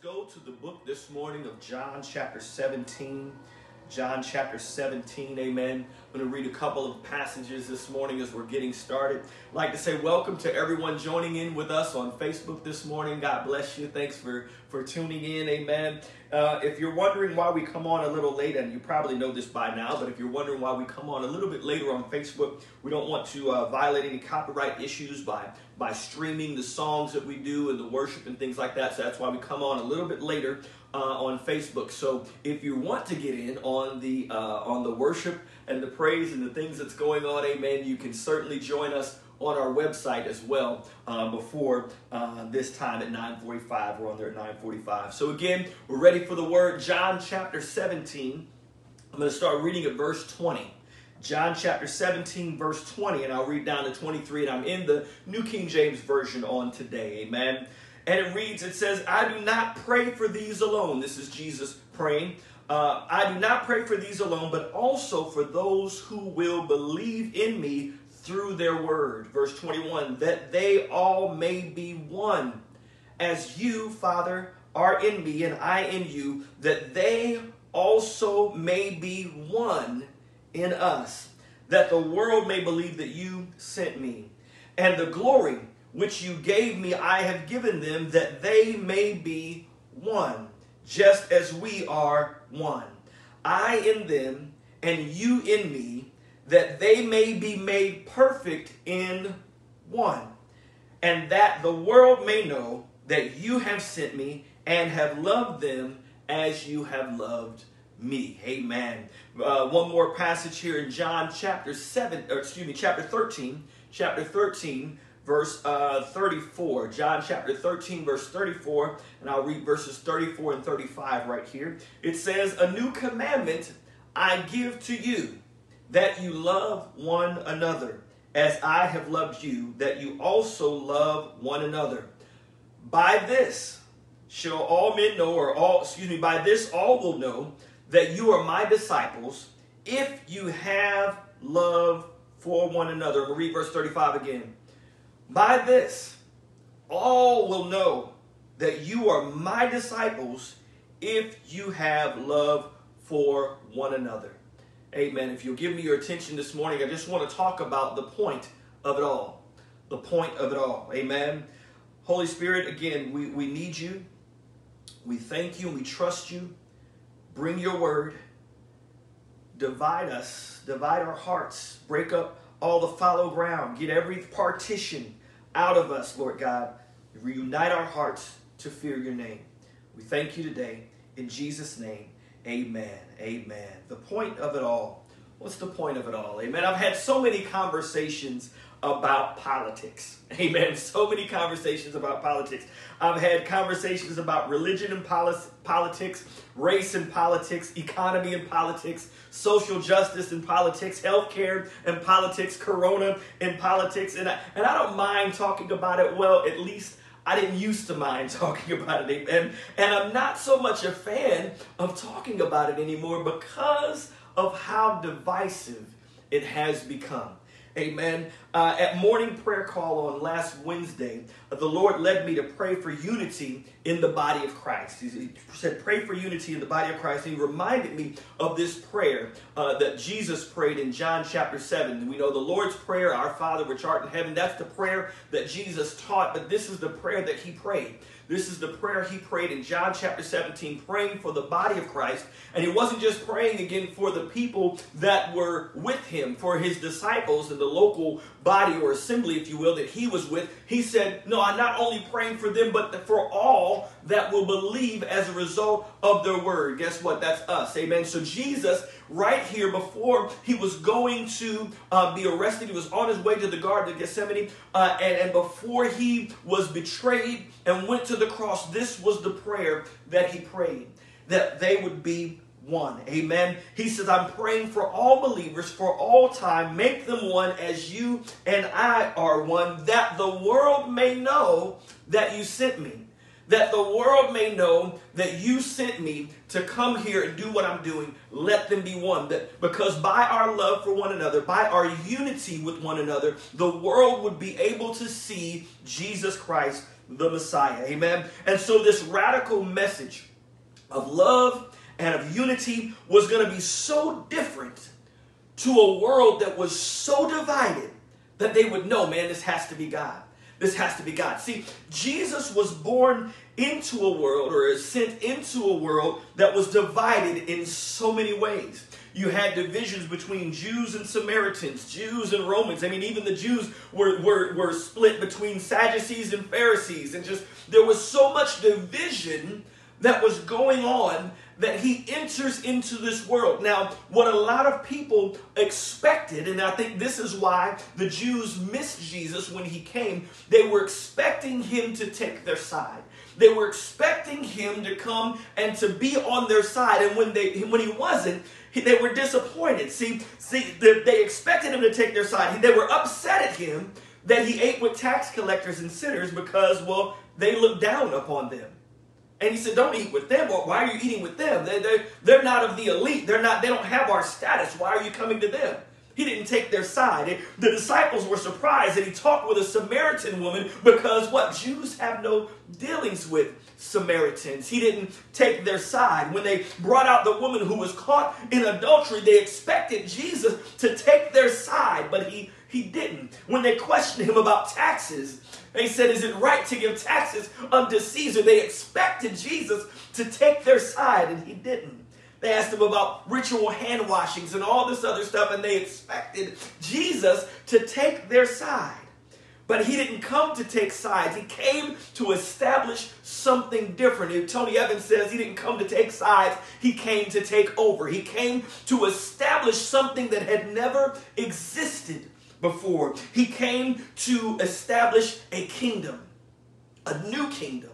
go to the book this morning of John, chapter 17. John chapter 17, amen. I'm going to read a couple of passages this morning as we're getting started. I'd like to say welcome to everyone joining in with us on Facebook this morning. God bless you. Thanks for, for tuning in, amen. Uh, if you're wondering why we come on a little late, and you probably know this by now, but if you're wondering why we come on a little bit later on Facebook, we don't want to uh, violate any copyright issues by, by streaming the songs that we do and the worship and things like that. So that's why we come on a little bit later uh, on Facebook. So if you want to get in on the uh, on the worship and the praise and the things that's going on, Amen. You can certainly join us on our website as well uh, before uh, this time at 9:45. We're on there at 9:45. So again, we're ready for the word. John chapter 17. I'm going to start reading at verse 20. John chapter 17, verse 20, and I'll read down to 23, and I'm in the New King James Version on today. Amen. And it reads, it says, I do not pray for these alone. This is Jesus praying. Uh, I do not pray for these alone, but also for those who will believe in me through their word. Verse 21 that they all may be one, as you, Father, are in me and I in you, that they also may be one in us, that the world may believe that you sent me. And the glory which you gave me, I have given them, that they may be one, just as we are one. I in them, and you in me, that they may be made perfect in one, and that the world may know that you have sent me and have loved them as you have loved me. Amen. Uh, one more passage here in John chapter 7, or excuse me, chapter 13. Chapter 13, verse uh, 34. John chapter 13, verse 34, and I'll read verses 34 and 35 right here. It says, A new commandment I give to you, that you love one another, as I have loved you, that you also love one another. By this shall all men know, or all, excuse me, by this all will know that you are my disciples, if you have love for one another. We'll read verse 35 again. By this, all will know that you are my disciples if you have love for one another. Amen. If you'll give me your attention this morning, I just want to talk about the point of it all. The point of it all. Amen. Holy Spirit, again, we, we need you. We thank you and we trust you. Bring your word. Divide us, divide our hearts, break up all the fallow ground, get every partition out of us, Lord God. Reunite our hearts to fear your name. We thank you today. In Jesus' name, amen. Amen. The point of it all. What's the point of it all? Amen. I've had so many conversations about politics. Amen. So many conversations about politics. I've had conversations about religion and politics, race and politics, economy and politics, social justice and politics, healthcare and politics, corona and politics. And I, and I don't mind talking about it. Well, at least I didn't used to mind talking about it. Amen. And I'm not so much a fan of talking about it anymore because of how divisive it has become. Amen. Uh, at morning prayer call on last Wednesday, uh, the Lord led me to pray for unity in the body of Christ. He, said, Pray for unity in the body of Christ. And he reminded me of this prayer uh, that Jesus prayed in John chapter 7. We know the Lord's Prayer, Our Father which art in heaven, that's the prayer that Jesus taught, but this is the prayer that he prayed. This is the prayer he prayed in John chapter 17, praying for the body of Christ. And he wasn't just praying again for the people that were with him, for his disciples and the local body or assembly, if you will, that he was with. He said, No, I'm not only praying for them, but for all that will believe as a result of their word. Guess what? That's us. Amen. So Jesus right here before he was going to uh, be arrested. He was on his way to the Garden of Gethsemane. Uh, and, and before he was betrayed and went to the cross, this was the prayer that he prayed that they would be one. Amen. He says, I'm praying for all believers for all time. Make them one as you and I are one, that the world may know that you sent me that the world may know that you sent me to come here and do what I'm doing. Let them be one. That because by our love for one another, by our unity with one another, the world would be able to see Jesus Christ the Messiah. Amen. And so this radical message of love and of unity was going to be so different to a world that was so divided that they would know, man, this has to be God. This has to be God. See, Jesus was born into a world or is sent into a world that was divided in so many ways. You had divisions between Jews and Samaritans, Jews and Romans. I mean, even the Jews were, were, were split between Sadducees and Pharisees. And just there was so much division that was going on that he enters into this world. Now, what a lot of people expected, and I think this is why the Jews missed Jesus when he came, they were expecting him to take their side. They were expecting him to come and to be on their side. And when they when he wasn't, they were disappointed. See, see, they expected him to take their side. They were upset at him that he ate with tax collectors and sinners because, well, they looked down upon them. And he said, Don't eat with them. Why are you eating with them? They, they, they're not of the elite. They're not, they don't have our status. Why are you coming to them? He didn't take their side. The disciples were surprised that he talked with a Samaritan woman because what? Jews have no dealings with Samaritans. He didn't take their side. When they brought out the woman who was caught in adultery, they expected Jesus to take their side, but he, he didn't. When they questioned him about taxes, they said, Is it right to give taxes unto Caesar? They expected Jesus to take their side, and he didn't. They asked him about ritual hand washings and all this other stuff, and they expected Jesus to take their side. But he didn't come to take sides. He came to establish something different. And Tony Evans says he didn't come to take sides, he came to take over. He came to establish something that had never existed before. He came to establish a kingdom, a new kingdom.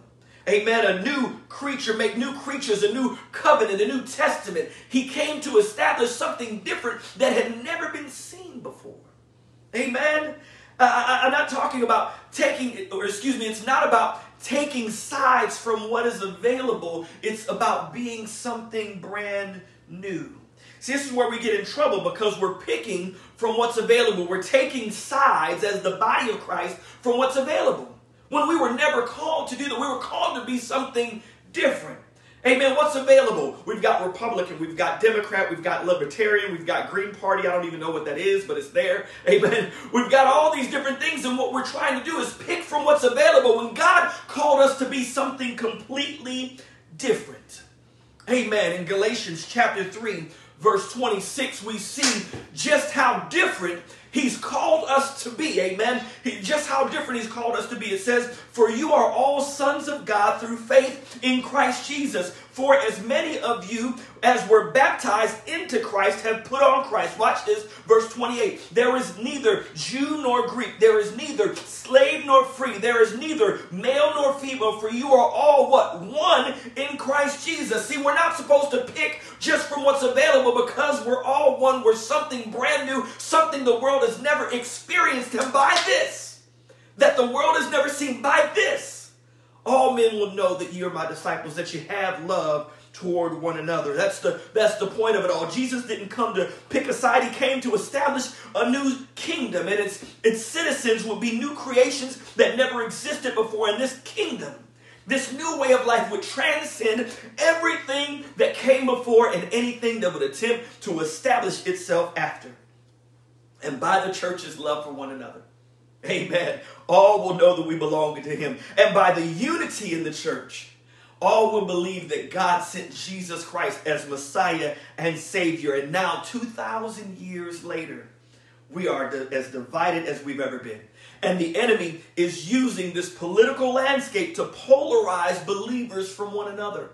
Amen. A new creature, make new creatures, a new covenant, a new testament. He came to establish something different that had never been seen before. Amen. Uh, I, am not talking about taking, or excuse me, it's not about taking sides from what is available. It's about being something brand new. See, this is where we get in trouble because we're picking from what's available. We're taking sides as the body of Christ from what's available. When we were never called to do that, we were called to be something different. Amen. What's available? We've got Republican, we've got Democrat, we've got Libertarian, we've got Green Party. I don't even know what that is, but it's there. Amen. We've got all these different things, and what we're trying to do is pick from what's available when God called us to be something completely different. Amen. In Galatians chapter 3, verse 26, we see just how different He's called us to be. Amen. He, just how different He's called us to be. It says, For you are all sons of God through faith in Christ Jesus. For as many of you as were baptized into Christ have put on Christ. Watch this, verse 28. There is neither Jew nor Greek. There is neither slave nor free. There is neither male nor female. For you are all what? One in Christ Jesus. See, we're not supposed to pick just from what's available because we're all one. We're something brand new, something the world has never experienced. And by this, that the world has never seen, by this, all men will know that you are my disciples, that you have love toward one another. That's the that's the point of it all. Jesus didn't come to pick a side, he came to establish a new kingdom, and its its citizens would be new creations that never existed before in this kingdom. This new way of life would transcend everything that came before and anything that would attempt to establish itself after. And by the church's love for one another. Amen. All will know that we belong to Him. And by the unity in the church, all will believe that God sent Jesus Christ as Messiah and Savior. And now, 2,000 years later, we are as divided as we've ever been. And the enemy is using this political landscape to polarize believers from one another.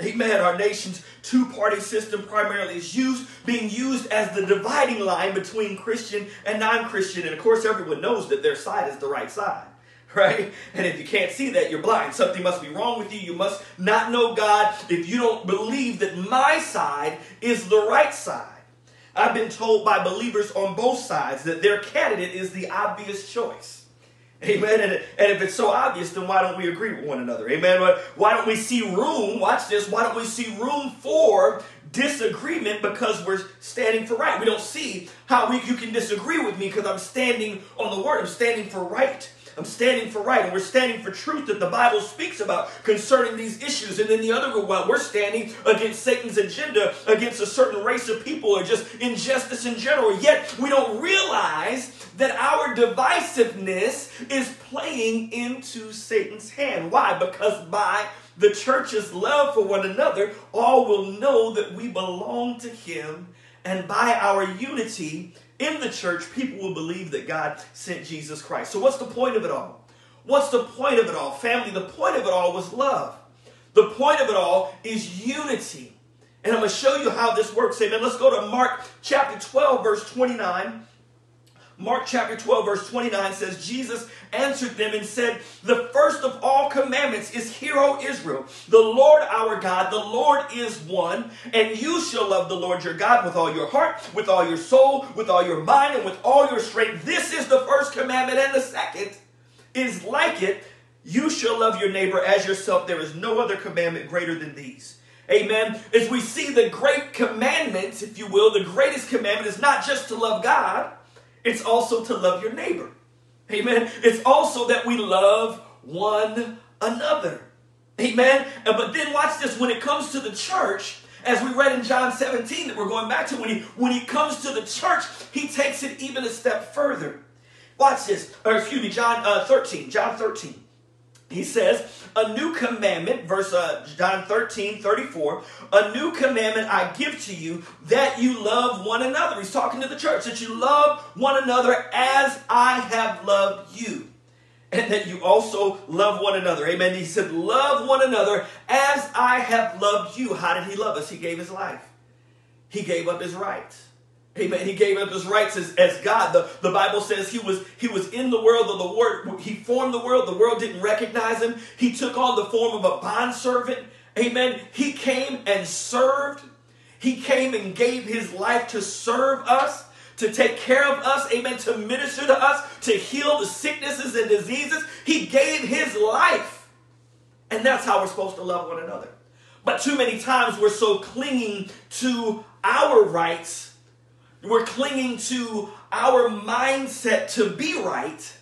Amen. Our nation's two party system primarily is used, being used as the dividing line between Christian and non Christian. And of course, everyone knows that their side is the right side, right? And if you can't see that, you're blind. Something must be wrong with you. You must not know God if you don't believe that my side is the right side. I've been told by believers on both sides that their candidate is the obvious choice. Amen. And, and if it's so obvious, then why don't we agree with one another? Amen. Why don't we see room? Watch this. Why don't we see room for disagreement because we're standing for right? We don't see how we, you can disagree with me because I'm standing on the word. I'm standing for right. I'm standing for right, and we're standing for truth that the Bible speaks about concerning these issues. And then the other group, well, we're standing against Satan's agenda against a certain race of people or just injustice in general. Yet we don't realize that our divisiveness is playing into Satan's hand. Why? Because by the church's love for one another, all will know that we belong to him. And by our unity in the church, people will believe that God sent Jesus Christ. So, what's the point of it all? What's the point of it all? Family, the point of it all was love. The point of it all is unity. And I'm going to show you how this works. Amen. Let's go to Mark chapter 12, verse 29. Mark chapter 12, verse 29 says, Jesus answered them and said, The first of all commandments is, Hear, O Israel, the Lord our God, the Lord is one, and you shall love the Lord your God with all your heart, with all your soul, with all your mind, and with all your strength. This is the first commandment, and the second is like it. You shall love your neighbor as yourself. There is no other commandment greater than these. Amen. As we see the great commandments, if you will, the greatest commandment is not just to love God it's also to love your neighbor. Amen. It's also that we love one another. Amen. But then watch this when it comes to the church, as we read in John 17 that we're going back to, when he when he comes to the church, he takes it even a step further. Watch this. Or excuse me, John uh, 13. John 13. He says, A new commandment, verse uh, John 13, 34, a new commandment I give to you that you love one another. He's talking to the church, that you love one another as I have loved you. And that you also love one another. Amen. He said, Love one another as I have loved you. How did he love us? He gave his life, he gave up his rights. Amen. He gave up his rights as, as God. The, the Bible says he was he was in the world of the word. He formed the world. The world didn't recognize him. He took on the form of a bondservant. Amen. He came and served. He came and gave his life to serve us, to take care of us, amen, to minister to us, to heal the sicknesses and diseases. He gave his life. And that's how we're supposed to love one another. But too many times we're so clinging to our rights we're clinging to our mindset to be right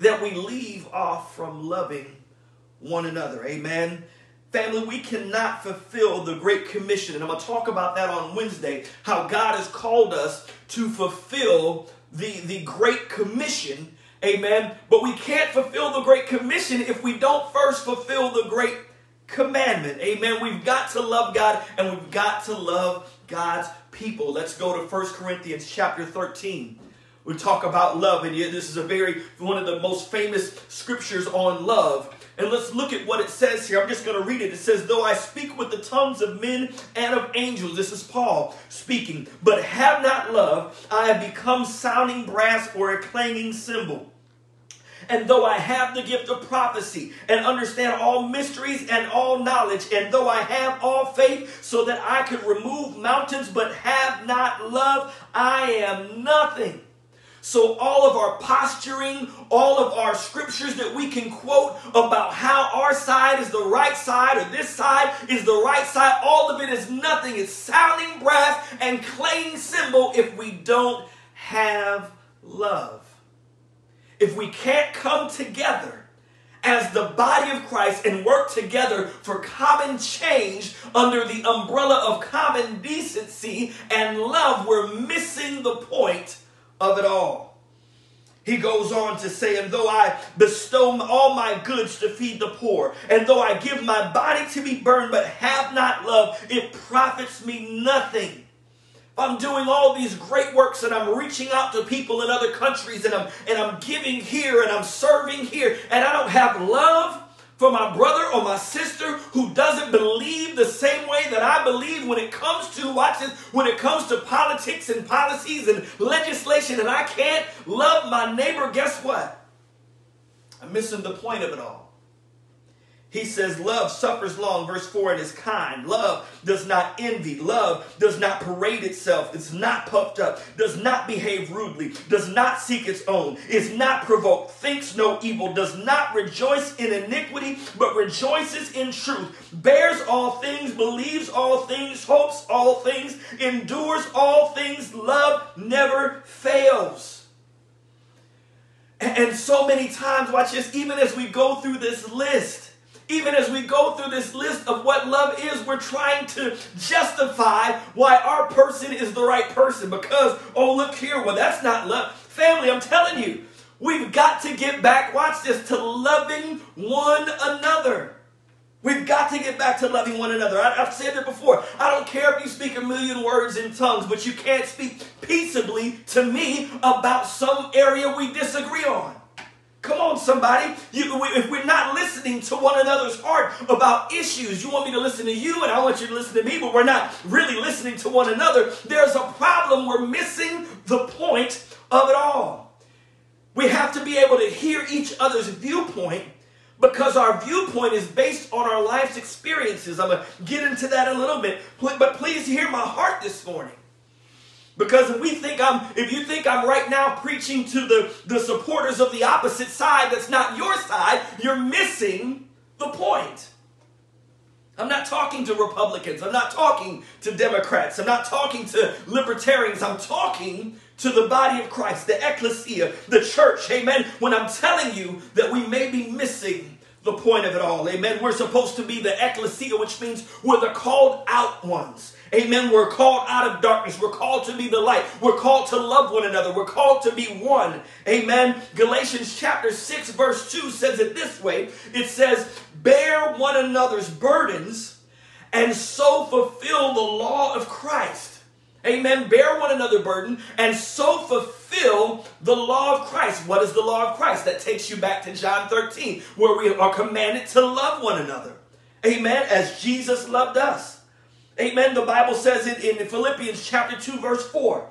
that we leave off from loving one another. Amen. Family, we cannot fulfill the Great Commission. And I'm going to talk about that on Wednesday, how God has called us to fulfill the, the Great Commission. Amen. But we can't fulfill the Great Commission if we don't first fulfill the Great Commandment. Amen. We've got to love God and we've got to love God's people. Let's go to 1 Corinthians chapter 13. We talk about love, and this is a very one of the most famous scriptures on love. And let's look at what it says here. I'm just going to read it. It says, Though I speak with the tongues of men and of angels, this is Paul speaking, but have not love, I have become sounding brass or a clanging cymbal. And though I have the gift of prophecy and understand all mysteries and all knowledge, and though I have all faith so that I could remove mountains but have not love, I am nothing. So, all of our posturing, all of our scriptures that we can quote about how our side is the right side or this side is the right side, all of it is nothing. It's sounding brass and clanging cymbal if we don't have love if we can't come together as the body of Christ and work together for common change under the umbrella of common decency and love, we're missing the point of it all. He goes on to say, and though I bestow all my goods to feed the poor, and though I give my body to be burned but have not love, it profits me nothing. I'm doing all these great works and I'm reaching out to people in other countries and I'm and I'm giving here and I'm serving here and I don't have love for my brother or my sister who doesn't believe the same way that I believe when it comes to watch when it comes to politics and policies and legislation and I can't love my neighbor, guess what? I'm missing the point of it all. He says, Love suffers long, verse 4, it is kind. Love does not envy. Love does not parade itself. It's not puffed up, does not behave rudely, does not seek its own, is not provoked, thinks no evil, does not rejoice in iniquity, but rejoices in truth, bears all things, believes all things, hopes all things, endures all things. Love never fails. And so many times, watch this, even as we go through this list, even as we go through this list of what love is, we're trying to justify why our person is the right person because, oh, look here, well, that's not love. Family, I'm telling you, we've got to get back, watch this, to loving one another. We've got to get back to loving one another. I, have said it before. I don't care if you speak a million words in tongues, but you can't speak peaceably to me about some area we disagree on. Come on, somebody. You, if we're not listening to one another's heart about issues, you want me to listen to you and I want you to listen to me, but we're not really listening to one another, there's a problem. We're missing the point of it all. We have to be able to hear each other's viewpoint because our viewpoint is based on our life's experiences. I'm going to get into that a little bit, but please hear my heart this morning. Because if we think I'm, if you think I'm right now preaching to the, the supporters of the opposite side that's not your side, you're missing the point. I'm not talking to Republicans. I'm not talking to Democrats. I'm not talking to libertarians. I'm talking to the body of Christ, the ecclesia, the church. Amen. When I'm telling you that we may be missing the point of it all. Amen. We're supposed to be the ecclesia, which means we're the called out ones. Amen. We're called out of darkness. We're called to be the light. We're called to love one another. We're called to be one. Amen. Galatians chapter 6, verse 2 says it this way it says, Bear one another's burdens and so fulfill the law of Christ. Amen. Bear one another burden and so fulfill the law of Christ. What is the law of Christ? That takes you back to John 13, where we are commanded to love one another. Amen. As Jesus loved us. Amen. The Bible says it in Philippians chapter 2, verse 4.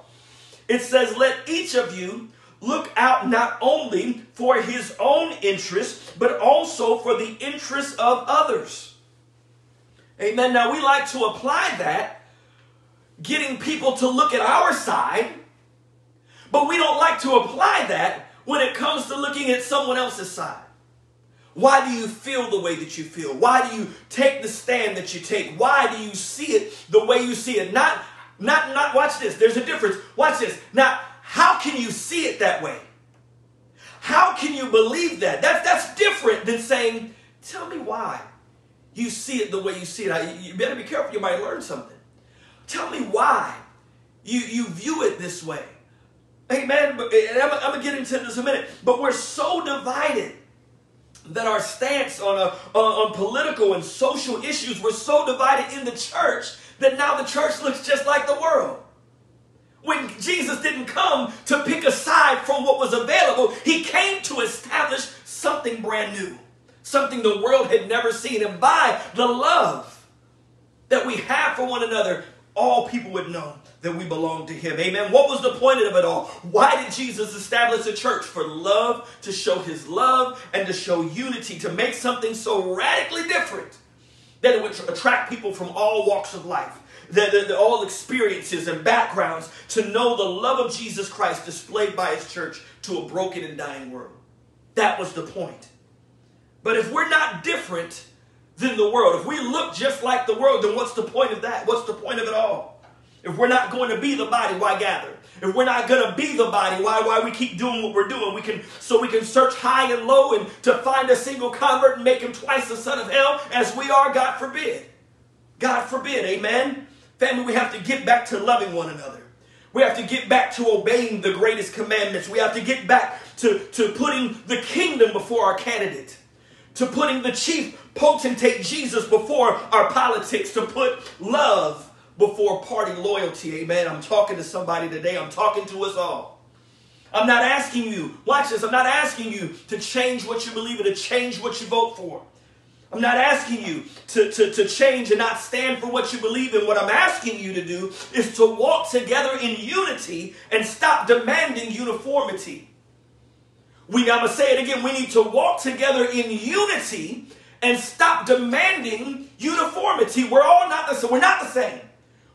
It says, Let each of you look out not only for his own interest, but also for the interest of others. Amen. Now we like to apply that getting people to look at our side, but we don't like to apply that when it comes to looking at someone else's side. Why do you feel the way that you feel? Why do you take the stand that you take? Why do you see it the way you see it? Not, not, not, watch this. There's a difference. Watch this. Now, how can you see it that way? How can you believe that? That's, that's different than saying, tell me why you see it the way you see it. You better be careful. You might learn something. Tell me why you, you view it this way. Amen. And I'm, I'm going to get into this in a minute. But we're so divided that our stance on, a, on, on political and social issues, we're so divided in the church that now the church looks just like the world. When Jesus didn't come to pick a side from what was available, he came to establish something brand new, something the world had never seen. And by the love that we have for one another, all people would know that we belong to him. Amen. What was the point of it all? Why did Jesus establish a church? For love, to show his love, and to show unity, to make something so radically different that it would attract people from all walks of life, that, that, that all experiences and backgrounds, to know the love of Jesus Christ displayed by his church to a broken and dying world. That was the point. But if we're not different, than the world. If we look just like the world, then what's the point of that? What's the point of it all? If we're not going to be the body, why gather? If we're not going to be the body, why why we keep doing what we're doing? We can so we can search high and low and to find a single convert and make him twice the son of hell as we are, God forbid. God forbid, amen. Family, we have to get back to loving one another. We have to get back to obeying the greatest commandments. We have to get back to, to putting the kingdom before our candidate to putting the chief potentate Jesus before our politics, to put love before party loyalty. Amen. I'm talking to somebody today. I'm talking to us all. I'm not asking you, watch this, I'm not asking you to change what you believe in, to change what you vote for. I'm not asking you to, to, to change and not stand for what you believe in. What I'm asking you to do is to walk together in unity and stop demanding uniformity. We, I'm going to say it again. We need to walk together in unity and stop demanding uniformity. We're all not the same. We're not the same.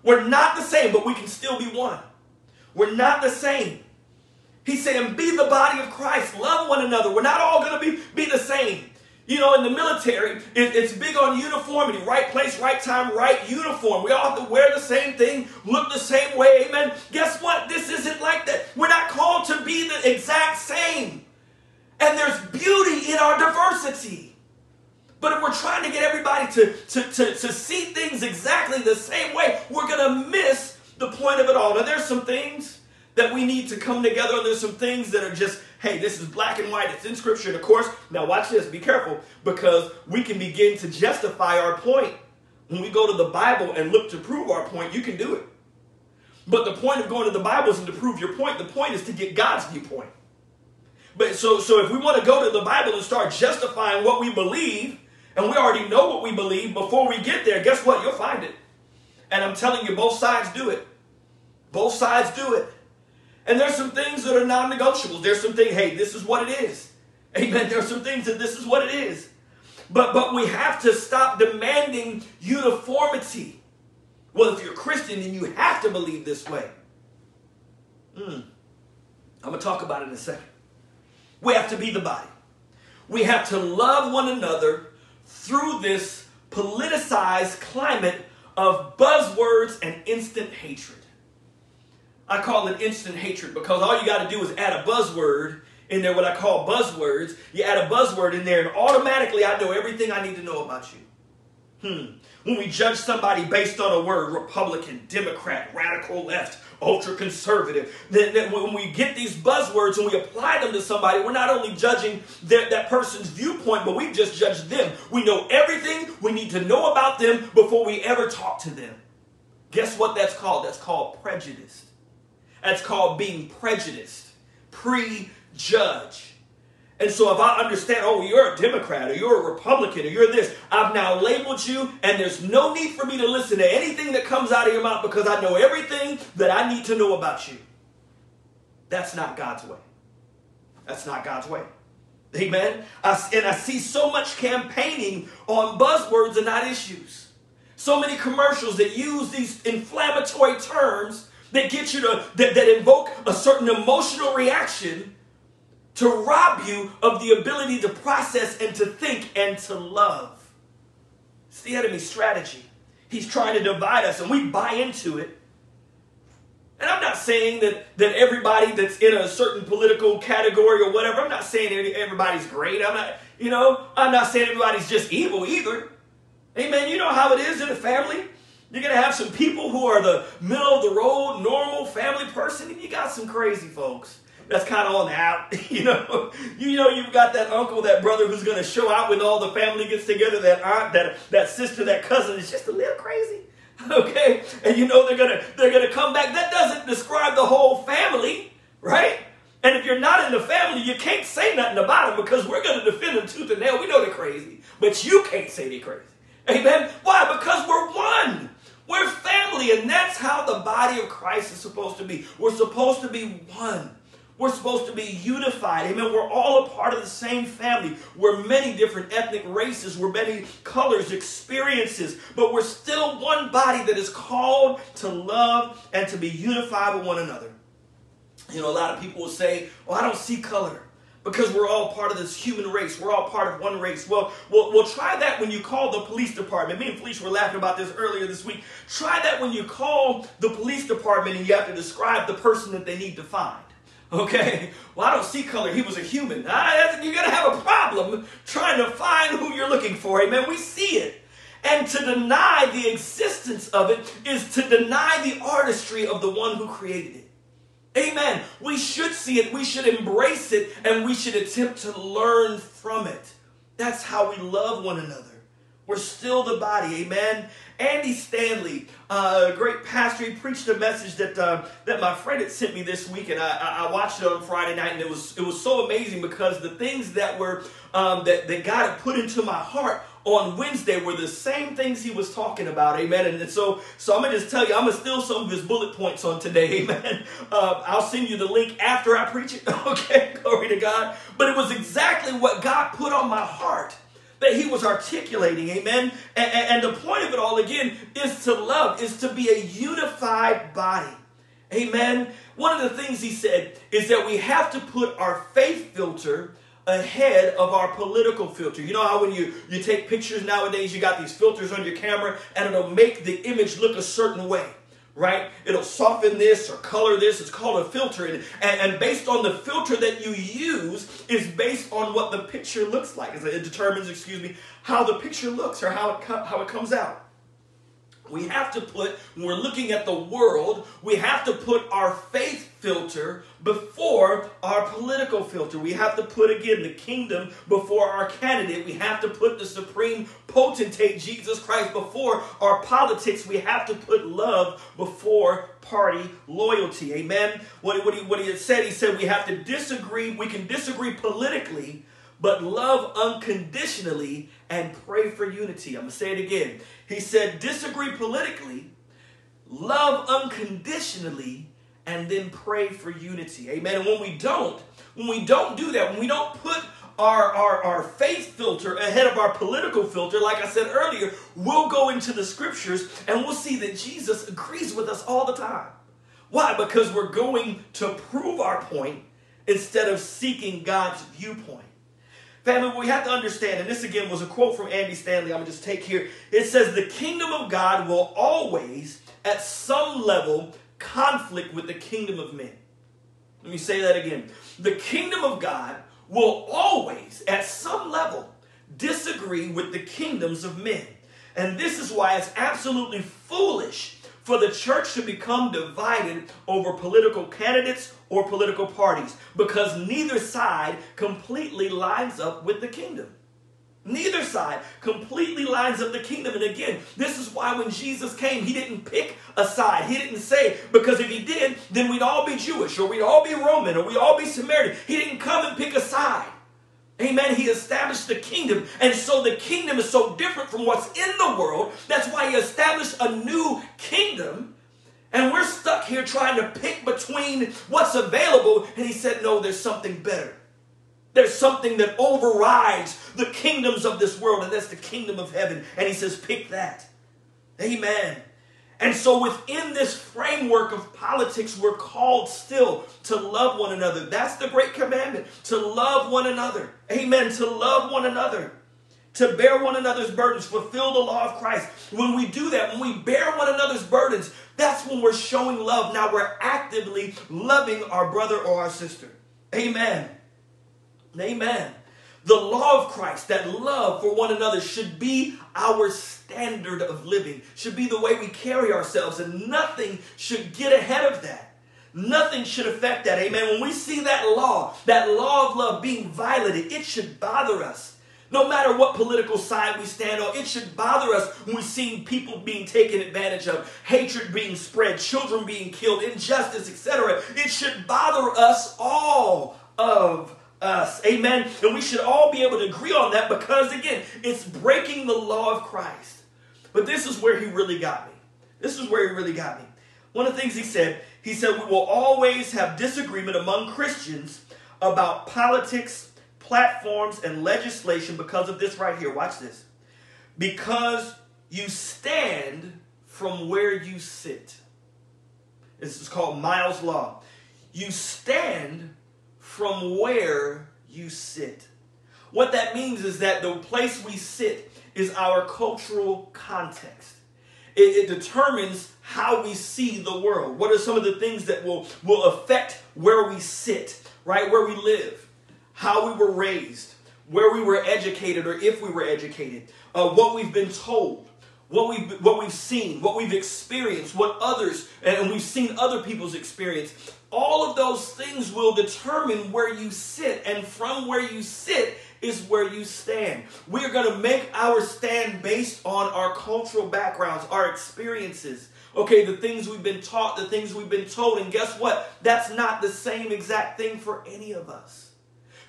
We're not the same, but we can still be one. We're not the same. He's saying, be the body of Christ. Love one another. We're not all going to be, be the same. You know, in the military, it, it's big on uniformity. Right place, right time, right uniform. We all have to wear the same thing, look the same way. Amen. Guess what? This isn't like that. We're not called to be the exact same. And there's beauty in our diversity. But if we're trying to get everybody to, to, to, to see things exactly the same way, we're going to miss the point of it all. Now, there's some things that we need to come together, and there's some things that are just, hey, this is black and white, it's in Scripture. And of course, now watch this, be careful, because we can begin to justify our point. When we go to the Bible and look to prove our point, you can do it. But the point of going to the Bible isn't to prove your point. The point is to get God's viewpoint. But so, so if we want to go to the Bible and start justifying what we believe, and we already know what we believe before we get there, guess what? You'll find it. And I'm telling you, both sides do it. Both sides do it. And there's some things that are non-negotiables. There's some things, hey, this is what it is. Amen. There's some things that this is what it is. But but we have to stop demanding uniformity. Well, if you're Christian, then you have to believe this way. Mm. I'm going to talk about it in a second. We have to be the body. We have to love one another through this politicized climate of buzzwords and instant hatred. I call it instant hatred because all you got to do is add a buzzword in there, what I call buzzwords. You add a buzzword in there, and automatically I know everything I need to know about you. Hmm. When we judge somebody based on a word, Republican, Democrat, radical left, ultra conservative, then, then when we get these buzzwords and we apply them to somebody, we're not only judging that, that person's viewpoint, but we've just judged them. We know everything we need to know about them before we ever talk to them. Guess what that's called? That's called prejudice. That's called being prejudiced, prejudge. And so if I understand, oh, you're a Democrat or you're a Republican or you're this, I've now labeled you, and there's no need for me to listen to anything that comes out of your mouth because I know everything that I need to know about you. That's not God's way. That's not God's way. Amen. I, and I see so much campaigning on buzzwords and not issues. So many commercials that use these inflammatory terms that get you to, that, that invoke a certain emotional reaction to rob you of the ability to process and to think and to love. It's the enemy's strategy. He's trying to divide us, and we buy into it. And I'm not saying that, that everybody that's in a certain political category or whatever, I'm not saying everybody's great. I'm not, you know, I'm not saying everybody's just evil either. Amen. You know how it is in a family. You're going to have some people who are the middle of the road, normal family person, and you got some crazy folks that's kind of on out. You know, you know, you've got that uncle, that brother who's going to show out when all the family gets together. That aunt, that that sister, that cousin is just a little crazy. Okay, and you know they're gonna they're gonna come back. That doesn't describe the whole family, right? And if you're not in the family, you can't say nothing about them because we're going to defend them tooth and nail. We know they're crazy, but you can't say they're crazy. Amen. Why? Because we're one. We're family, and that's how the body of Christ is supposed to be. We're supposed to be one. We're supposed to be unified. Amen. We're all a part of the same family. We're many different ethnic races. We're many colors, experiences, but we're still one body that is called to love and to be unified with one another. You know, a lot of people will say, well, I don't see color because we're all part of this human race. We're all part of one race. Well, well, well, try that when you call the police department. Me and Felicia were laughing about this earlier this week. Try that when you call the police department and you have to describe the person that they need to find. Okay, well, I don't see color. He was a human. Ah, you're going to have a problem trying to find who you're looking for. Amen. We see it. And to deny the existence of it is to deny the artistry of the one who created it. Amen. We should see it, we should embrace it, and we should attempt to learn from it. That's how we love one another. We're still the body. Amen. Andy Stanley, uh, a great pastor, he preached a message that uh, that my friend had sent me this week, and I, I, watched it on Friday night, and it was it was so amazing because the things that were um, that that God had put into my heart on Wednesday were the same things he was talking about, amen. And so, so I'm gonna just tell you, I'm gonna steal some of his bullet points on today, amen. Uh, I'll send you the link after I preach it, okay? Glory to God. But it was exactly what God put on my heart that he was articulating, amen. And, and, and the point it all, again, is to love, is to be a unified body, amen. One of the things he said is that we have to put our faith filter ahead of our political filter. You know how when you, you take pictures nowadays, you got these filters on your camera and it'll make the image look a certain way. right? It'll soften this or color this. It's called a filter. And, and, and, based on the filter that you use is based on what the picture looks like. It determines, excuse me, how the picture looks or how it, how it comes out. We have to put, when we're looking at the world, we have to put our faith filter before our political filter. We have to put, again, the kingdom before our candidate. We have to put the supreme potentate, Jesus Christ, before our politics. We have to put love before party loyalty. Amen? What, what, he, what he said, he said we have to disagree. We can disagree politically, but love unconditionally and pray for unity. I'm going to say it again. He said, disagree politically, love unconditionally, and then pray for unity. Amen. And when we don't, when we don't do that, when we don't put our, our, our faith filter ahead of our political filter, like I said earlier, we'll go into the scriptures and we'll see that Jesus agrees with us all the time. Why? Because we're going to prove our point instead of seeking God's viewpoint. Family, what we have to understand, and this again was a quote from Andy Stanley, I'm going to just take here. It says, The kingdom of God will always, at some level, conflict with the kingdom of men. Let me say that again. The kingdom of God will always, at some level, disagree with the kingdoms of men. And this is why it's absolutely foolish for the church to become divided over political candidates or political parties because neither side completely lines up with the kingdom. Neither side completely lines up the kingdom. And again, this is why when Jesus came, he didn't pick a side. He didn't say, because if he did, then we'd all be Jewish or we'd all be Roman or we'd all be Samaritan. He didn't come and pick a side. Amen. He established the kingdom. And so the kingdom is so different from what's in the world. That's why he established a new kingdom. And we're stuck here trying to pick between what's available. And he said, No, there's something better. There's something that overrides the kingdoms of this world, and that's the kingdom of heaven. And he says, Pick that. Amen. And so, within this framework of politics, we're called still to love one another. That's the great commandment to love one another. Amen. To love one another, to bear one another's burdens, fulfill the law of Christ. When we do that, when we bear one another's burdens, that's when we're showing love. Now we're actively loving our brother or our sister. Amen. Amen. The law of Christ, that love for one another, should be our standard of living, should be the way we carry ourselves, and nothing should get ahead of that. Nothing should affect that. Amen. When we see that law, that law of love being violated, it should bother us. No matter what political side we stand on, it should bother us when we see people being taken advantage of, hatred being spread, children being killed, injustice, etc. It should bother us all of us. Amen. And we should all be able to agree on that because, again, it's breaking the law of Christ. But this is where he really got me. This is where he really got me. One of the things he said, he said, we will always have disagreement among Christians about politics, platforms, and legislation because of this right here. Watch this. Because you stand from where you sit. This is called Miles' Law. You stand from where you sit. What that means is that the place we sit is our cultural context. It, it, determines how we see the world. What are some of the things that will, will affect where we sit, right? Where we live, how we were raised, where we were educated or if we were educated, uh, what we've been told, what we've, what we've seen, what we've experienced, what others, and we've seen other people's experience all of those things will determine where you sit, and from where you sit is where you stand. We're going to make our stand based on our cultural backgrounds, our experiences. Okay, the things we've been taught, the things we've been told, and guess what? That's not the same exact thing for any of us.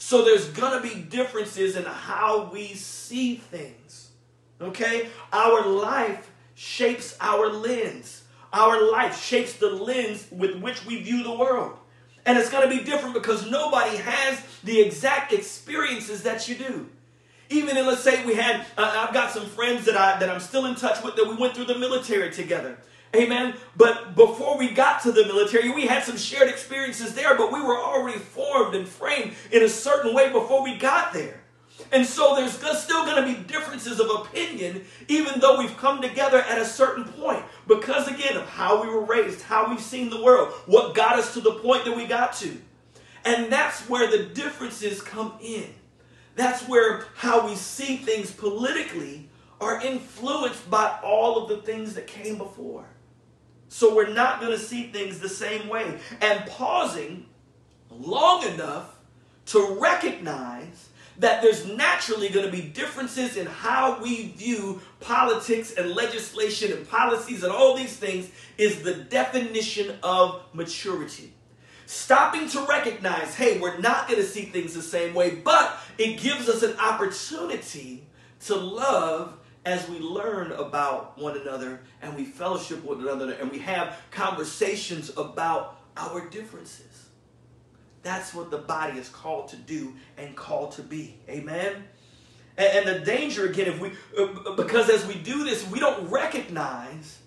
So there's going to be differences in how we see things. Okay? Our life shapes our lens. Our life shapes the lens with which we view the world. And it's going to be different because nobody has the exact experiences that you do. Even in, let's say we had, uh, I've got some friends that, I, that I'm still in touch with that we went through the military together. Amen. But before we got to the military, we had some shared experiences there, but we were already formed and framed in a certain way before we got there. And so there's still going to be differences of opinion, even though we've come together at a certain point. Because again of how we were raised, how we've seen the world, what got us to the point that we got to. And that's where the differences come in. That's where how we see things politically are influenced by all of the things that came before. So we're not going to see things the same way. And pausing long enough to recognize that there's naturally going to be differences in how we view politics and legislation and policies and all these things is the definition of maturity. Stopping to recognize, hey, we're not going to see things the same way, but it gives us an opportunity to love as we learn about one another and we fellowship with one another and we have conversations about our differences. That's what the body is called to do and called to be. Amen. And, the danger again, if we uh, because as we do this, we don't recognize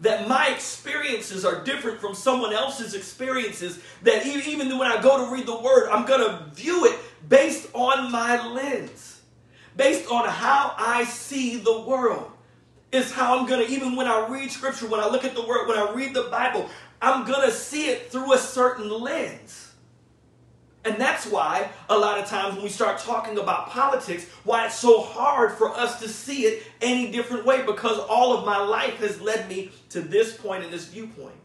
that my experiences are different from someone else's experiences. That even when I go to read the word, I'm going to view it based on my lens, based on how I see the world. Is how I'm to, even when I read scripture, when I look at the word, when I read the Bible, I'm to see it through a certain lens. And that's why a lot of times when we start talking about politics, why it's so hard for us to see it any different way because all of my life has led me to this point and this viewpoint.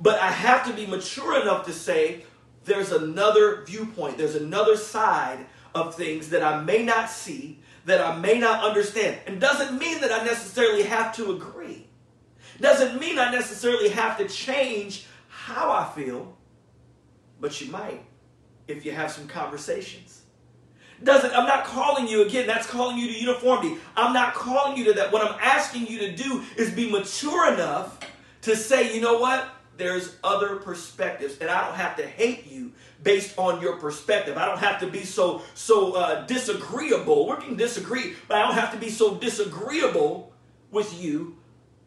But I have to be mature enough to say there's another viewpoint, there's another side of things that I may not see, that I may not understand. And doesn't mean that I necessarily have to agree. Doesn't mean I necessarily have to change how I feel, but you might if you have some conversations. Doesn't I'm not calling you again, that's calling you to uniformity. I'm not calling you to that. What I'm asking you to do is be mature enough to say, you know what? There's other perspectives, and I don't have to hate you based on your perspective. I don't have to be so so uh, disagreeable. We can disagree, but I don't have to be so disagreeable with you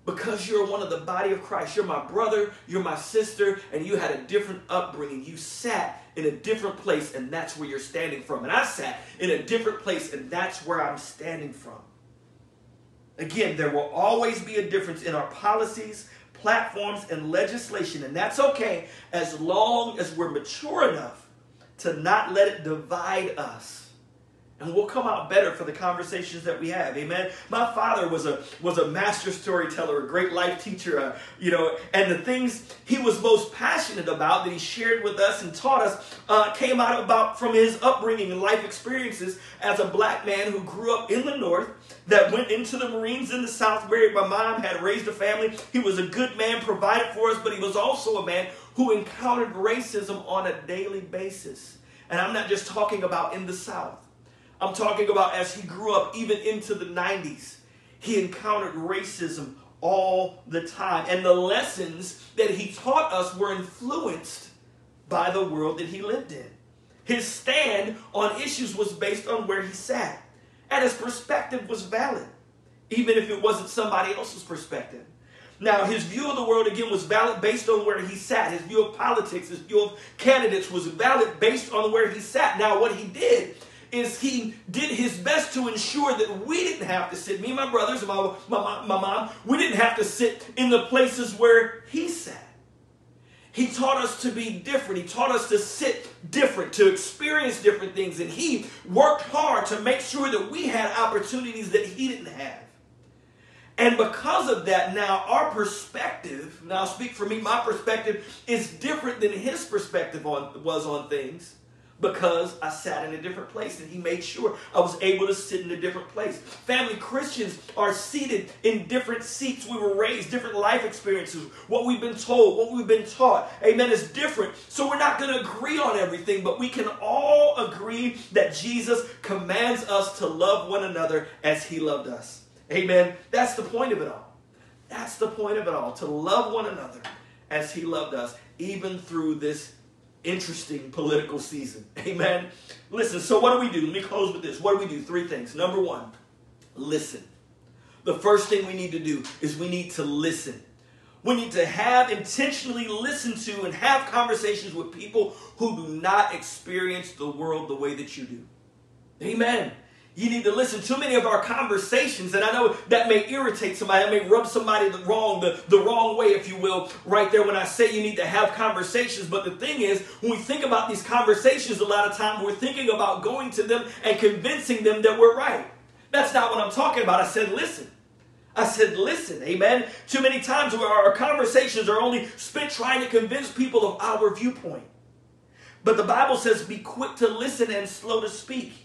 because you're one of the body of Christ. You're my brother, you're my sister, and you had a different upbringing. You sat in a different place, and that's where you're standing from. And I sat in a different place, and that's where I'm standing from. Again, there will always be a difference in our policies, platforms, and legislation, and that's okay as long as we're mature enough to not let it divide us. And we'll come out better for the conversations that we have. Amen? My father was a was a master storyteller a great life teacher uh, you know and the things he was most passionate about that he shared with us and taught us uh, came out about from his upbringing and life experiences as a black man who grew up in the north that went into the marines in the south married my mom had raised a family he was a good man provided for us but he was also a man who encountered racism on a daily basis and i'm not just talking about in the south I'm talking about as he grew up, even into the 90s, he encountered racism all the time. And the lessons that he taught us were influenced by the world that he lived in. His stand on issues was based on where he sat, and his perspective was valid, even if it wasn't somebody else's perspective. Now, his view of the world again was valid based on where he sat. His view of politics, his view of candidates was valid based on where he sat. Now, what he did is he did his best to ensure that we didn't have to sit, me and my brothers my, my, my mom, we didn't have to sit in the places where he sat. He taught us to be different. He taught us to sit different, to experience different things. And he worked hard to make sure that we had opportunities that he didn't have. And because of that, now our perspective, now speak for me, my perspective is different than his perspective on, was on things because I sat in a different place and he made sure I was able to sit in a different place. Family Christians are seated in different seats. We were raised, different life experiences, what we've been told, what we've been taught. Amen is different. So we're not going to agree on everything, but we can all agree that Jesus commands us to love one another as he loved us. Amen. That's the point of it all. That's the point of it all to love one another as he loved us, even through this interesting political season. Amen. Listen, so what do we do? Let me close with this. What do we do? Three things. Number one, listen. The first thing we need to do is we need to listen. We need to have intentionally listen to and have conversations with people who do not experience the world the way that you do. Amen. You need to listen. Too many of our conversations, and I know that may irritate somebody, that may rub somebody the wrong, the, the wrong way, if you will, right there when I say you need to have conversations. But the thing is, when we think about these conversations, a lot of times we're thinking about going to them and convincing them that we're right. That's not what I'm talking about. I said, listen. I said, listen, amen. Too many times where our conversations are only spent trying to convince people of our viewpoint. But the Bible says, be quick to listen and slow to speak.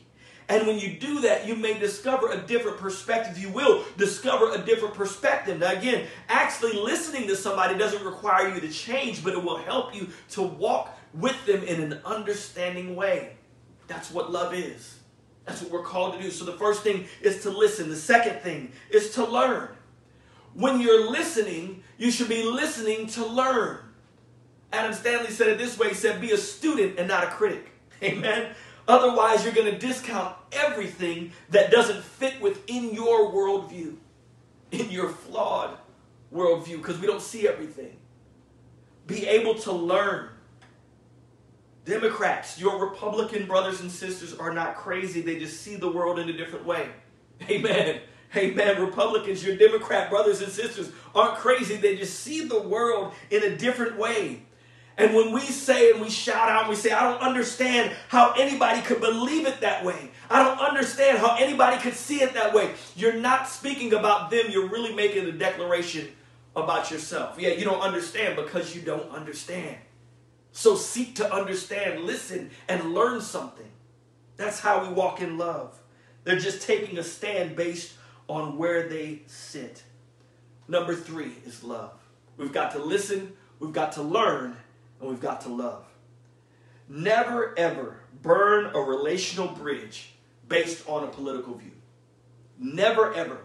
And when you do that, you may discover a different perspective. You will discover a different perspective. Now, again, actually listening to somebody doesn't require you to change, but it will help you to walk with them in an understanding way. That's what love is. That's what we're called to do. So, the first thing is to listen, the second thing is to learn. When you're listening, you should be listening to learn. Andy Stanley said it this way he said, Be a student and not a critic. Amen. Otherwise, you're going to discount everything that doesn't fit within your worldview, in your flawed worldview, because we don't see everything. Be able to learn. Democrats, your Republican brothers and sisters are not crazy. They just see the world in a different way. Amen. Amen. Republicans, your Democrat brothers and sisters aren't crazy. They just see the world in a different way. And when we say and we shout out and we say, I don't understand how anybody could believe it that way. I don't understand how anybody could see it that way. You're not speaking about them, you're really making a declaration about yourself. Yeah, you don't understand because you don't understand. So seek to understand, listen, and learn something. That's how we walk in love. They're just taking a stand based on where they sit. Number three is love. We've got to listen, we've got to learn, and we've got to love. Never ever burn a relational bridge based on a political view. Never ever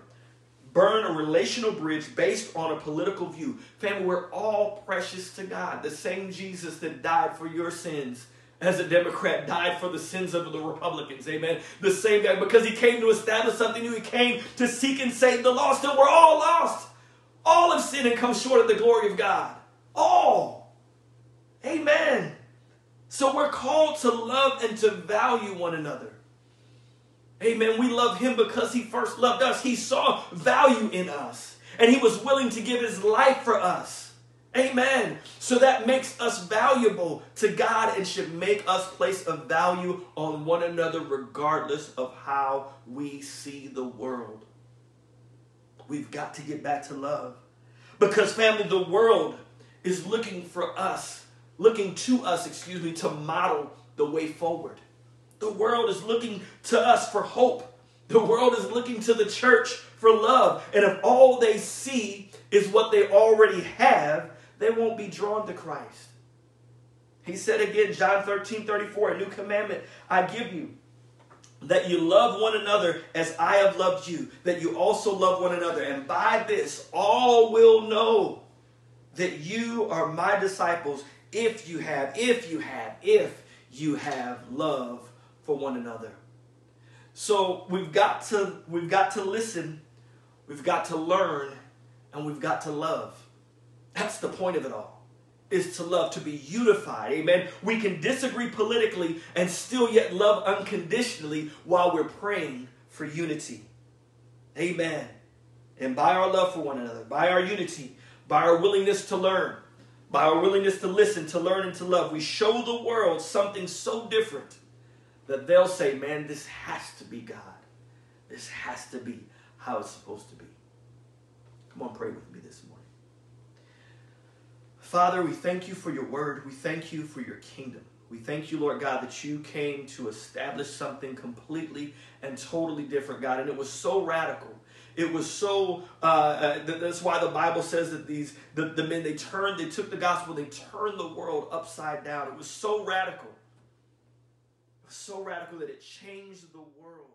burn a relational bridge based on a political view. Family, we're all precious to God. The same Jesus that died for your sins as a Democrat died for the sins of the Republicans. Amen. The same guy, because he came to establish something new. He came to seek and save the lost, and we're all lost. All have sinned and come short of the glory of God. All. Amen. So we're called to love and to value one another. Amen. We love him because he first loved us. He saw value in us and he was willing to give his life for us. Amen. So that makes us valuable to God and should make us place a value on one another regardless of how we see the world. We've got to get back to love. Because, family, the world is looking for us looking to us, excuse me, to model the way forward. The world is looking to us for hope. The world is looking to the church for love. And if all they see is what they already have, they won't be drawn to Christ. He said again, John 13 34, a new commandment I give you that you love one another as I have loved you, that you also love one another. And by this, all will know that you are my disciples if you have, if you have, if you have love for one another. So we've got to we've got to listen, we've got to learn, and we've got to love. That's the point of it all. Is to love, to be unified. Amen. We can disagree politically and still yet love unconditionally while we're praying for unity. Amen. And by our love for one another, by our unity, by our willingness to learn, by our willingness to listen, to learn, and to love, we show the world something so different that they'll say, man, this has to be God. This has to be how it's supposed to be. Come on, pray with me this morning. Father, we thank you for your word. We thank you for your kingdom. We thank you, Lord God, that you came to establish something completely and totally different, God. And it was so radical it was so, uh, uh, that's why the Bible says that these, the, the men, they turned, they took the gospel, they turned the world upside down. It was so radical. It was so radical that it changed the world.